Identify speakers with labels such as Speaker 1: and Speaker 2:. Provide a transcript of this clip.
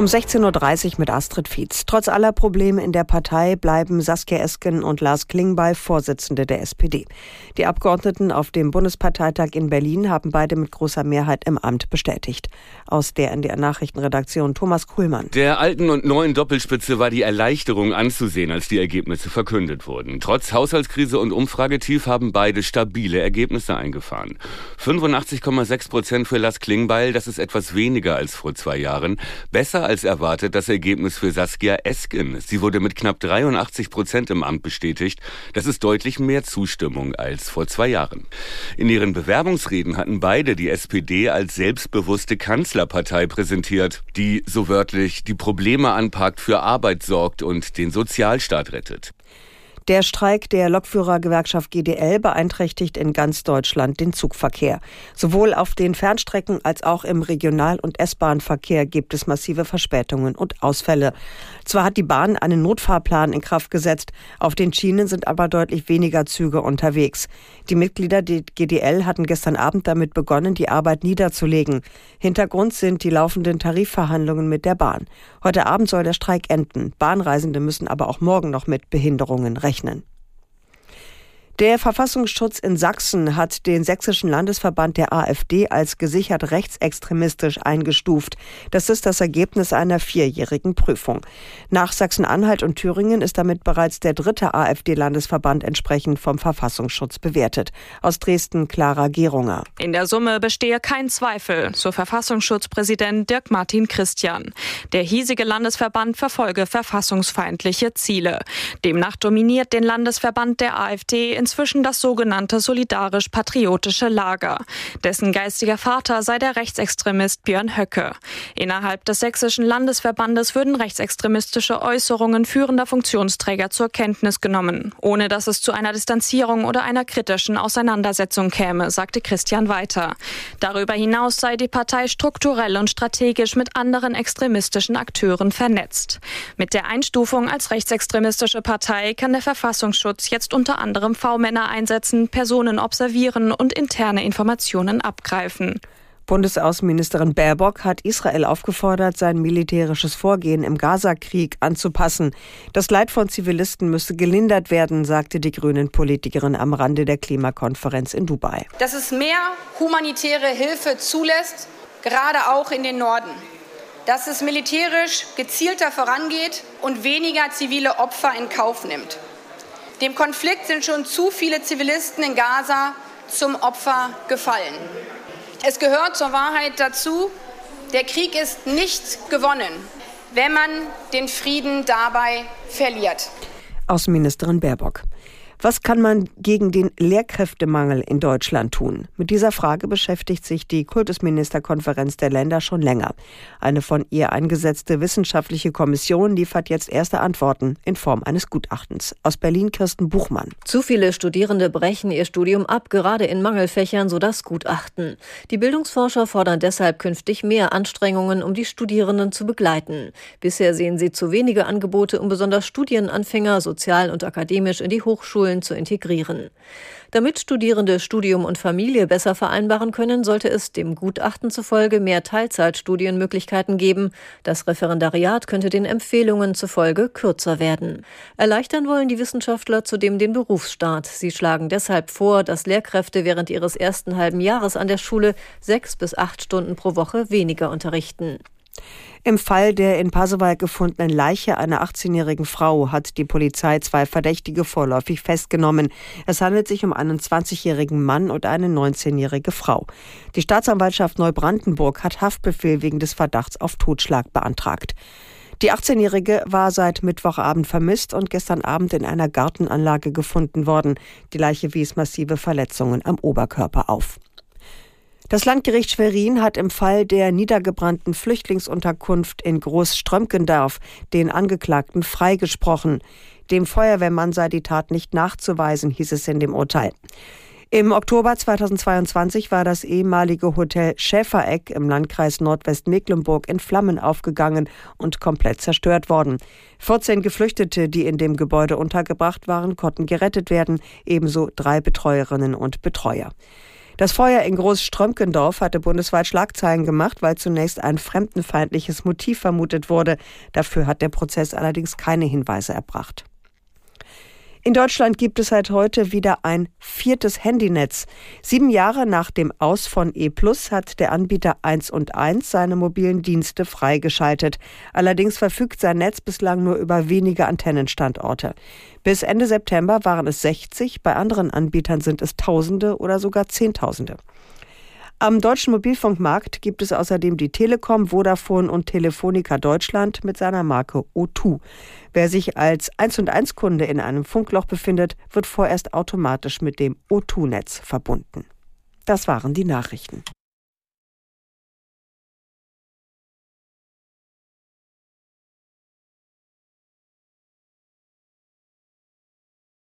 Speaker 1: Um 16.30 Uhr mit Astrid Fietz. Trotz aller Probleme in der Partei bleiben Saskia Esken und Lars Klingbeil Vorsitzende der SPD. Die Abgeordneten auf dem Bundesparteitag in Berlin haben beide mit großer Mehrheit im Amt bestätigt. Aus der NDR Nachrichtenredaktion Thomas Kuhlmann.
Speaker 2: Der alten und neuen Doppelspitze war die Erleichterung anzusehen, als die Ergebnisse verkündet wurden. Trotz Haushaltskrise und Umfragetief haben beide stabile Ergebnisse eingefahren. 85,6 Prozent für Lars Klingbeil, das ist etwas weniger als vor zwei Jahren. Besser als erwartet das Ergebnis für Saskia Esken. Sie wurde mit knapp 83 Prozent im Amt bestätigt. Das ist deutlich mehr Zustimmung als vor zwei Jahren. In ihren Bewerbungsreden hatten beide die SPD als selbstbewusste Kanzlerpartei präsentiert, die so wörtlich die Probleme anpackt, für Arbeit sorgt und den Sozialstaat rettet.
Speaker 1: Der Streik der Lokführergewerkschaft GDL beeinträchtigt in ganz Deutschland den Zugverkehr. Sowohl auf den Fernstrecken als auch im Regional- und S-Bahn-Verkehr gibt es massive Verspätungen und Ausfälle. Zwar hat die Bahn einen Notfahrplan in Kraft gesetzt, auf den Schienen sind aber deutlich weniger Züge unterwegs. Die Mitglieder der GDL hatten gestern Abend damit begonnen, die Arbeit niederzulegen. Hintergrund sind die laufenden Tarifverhandlungen mit der Bahn. Heute Abend soll der Streik enden. Bahnreisende müssen aber auch morgen noch mit Behinderungen rechnen rechnen. Der Verfassungsschutz in Sachsen hat den sächsischen Landesverband der AfD als gesichert rechtsextremistisch eingestuft. Das ist das Ergebnis einer vierjährigen Prüfung. Nach Sachsen-Anhalt und Thüringen ist damit bereits der dritte AfD-Landesverband entsprechend vom Verfassungsschutz bewertet. Aus Dresden Clara Gerunger.
Speaker 3: In der Summe bestehe kein Zweifel, so Verfassungsschutzpräsident Dirk Martin Christian. Der hiesige Landesverband verfolge verfassungsfeindliche Ziele. Demnach dominiert den Landesverband der AfD in inzwischen das sogenannte solidarisch-patriotische Lager. Dessen geistiger Vater sei der Rechtsextremist Björn Höcke. Innerhalb des sächsischen Landesverbandes würden rechtsextremistische Äußerungen führender Funktionsträger zur Kenntnis genommen, ohne dass es zu einer Distanzierung oder einer kritischen Auseinandersetzung käme, sagte Christian weiter. Darüber hinaus sei die Partei strukturell und strategisch mit anderen extremistischen Akteuren vernetzt. Mit der Einstufung als rechtsextremistische Partei kann der Verfassungsschutz jetzt unter anderem V Männer einsetzen, Personen observieren und interne Informationen abgreifen.
Speaker 1: Bundesaußenministerin Baerbock hat Israel aufgefordert, sein militärisches Vorgehen im Gaza-Krieg anzupassen. Das Leid von Zivilisten müsse gelindert werden, sagte die grünen Politikerin am Rande der Klimakonferenz in Dubai.
Speaker 4: Dass es mehr humanitäre Hilfe zulässt, gerade auch in den Norden. Dass es militärisch gezielter vorangeht und weniger zivile Opfer in Kauf nimmt. Dem Konflikt sind schon zu viele Zivilisten in Gaza zum Opfer gefallen. Es gehört zur Wahrheit dazu, der Krieg ist nicht gewonnen, wenn man den Frieden dabei verliert.
Speaker 1: Außenministerin Baerbock. Was kann man gegen den Lehrkräftemangel in Deutschland tun? Mit dieser Frage beschäftigt sich die Kultusministerkonferenz der Länder schon länger. Eine von ihr eingesetzte wissenschaftliche Kommission liefert jetzt erste Antworten in Form eines Gutachtens. Aus Berlin Kirsten Buchmann.
Speaker 5: Zu viele Studierende brechen ihr Studium ab, gerade in Mangelfächern, so das Gutachten. Die Bildungsforscher fordern deshalb künftig mehr Anstrengungen, um die Studierenden zu begleiten. Bisher sehen sie zu wenige Angebote, um besonders Studienanfänger sozial und akademisch in die Hochschulen Schulen zu integrieren. Damit Studierende Studium und Familie besser vereinbaren können, sollte es dem Gutachten zufolge mehr Teilzeitstudienmöglichkeiten geben. Das Referendariat könnte den Empfehlungen zufolge kürzer werden. Erleichtern wollen die Wissenschaftler zudem den Berufsstart. Sie schlagen deshalb vor, dass Lehrkräfte während ihres ersten halben Jahres an der Schule sechs bis acht Stunden pro Woche weniger unterrichten.
Speaker 1: Im Fall der in Pasewalk gefundenen Leiche einer 18-jährigen Frau hat die Polizei zwei Verdächtige vorläufig festgenommen. Es handelt sich um einen 20-jährigen Mann und eine 19-jährige Frau. Die Staatsanwaltschaft Neubrandenburg hat Haftbefehl wegen des Verdachts auf Totschlag beantragt. Die 18-Jährige war seit Mittwochabend vermisst und gestern Abend in einer Gartenanlage gefunden worden. Die Leiche wies massive Verletzungen am Oberkörper auf. Das Landgericht Schwerin hat im Fall der niedergebrannten Flüchtlingsunterkunft in Großströmkendorf den Angeklagten freigesprochen. Dem Feuerwehrmann sei die Tat nicht nachzuweisen, hieß es in dem Urteil. Im Oktober 2022 war das ehemalige Hotel Schäfereck im Landkreis Nordwestmecklenburg in Flammen aufgegangen und komplett zerstört worden. 14 Geflüchtete, die in dem Gebäude untergebracht waren, konnten gerettet werden, ebenso drei Betreuerinnen und Betreuer. Das Feuer in Großströmkendorf hatte bundesweit Schlagzeilen gemacht, weil zunächst ein fremdenfeindliches Motiv vermutet wurde. Dafür hat der Prozess allerdings keine Hinweise erbracht. In Deutschland gibt es seit heute wieder ein viertes Handynetz. Sieben Jahre nach dem Aus von E Plus hat der Anbieter 1 und 1 seine mobilen Dienste freigeschaltet. Allerdings verfügt sein Netz bislang nur über wenige Antennenstandorte. Bis Ende September waren es 60, bei anderen Anbietern sind es Tausende oder sogar Zehntausende. Am deutschen Mobilfunkmarkt gibt es außerdem die Telekom, Vodafone und Telefonica Deutschland mit seiner Marke O2. Wer sich als 1 und 1 Kunde in einem Funkloch befindet, wird vorerst automatisch mit dem O2-Netz verbunden. Das waren die Nachrichten.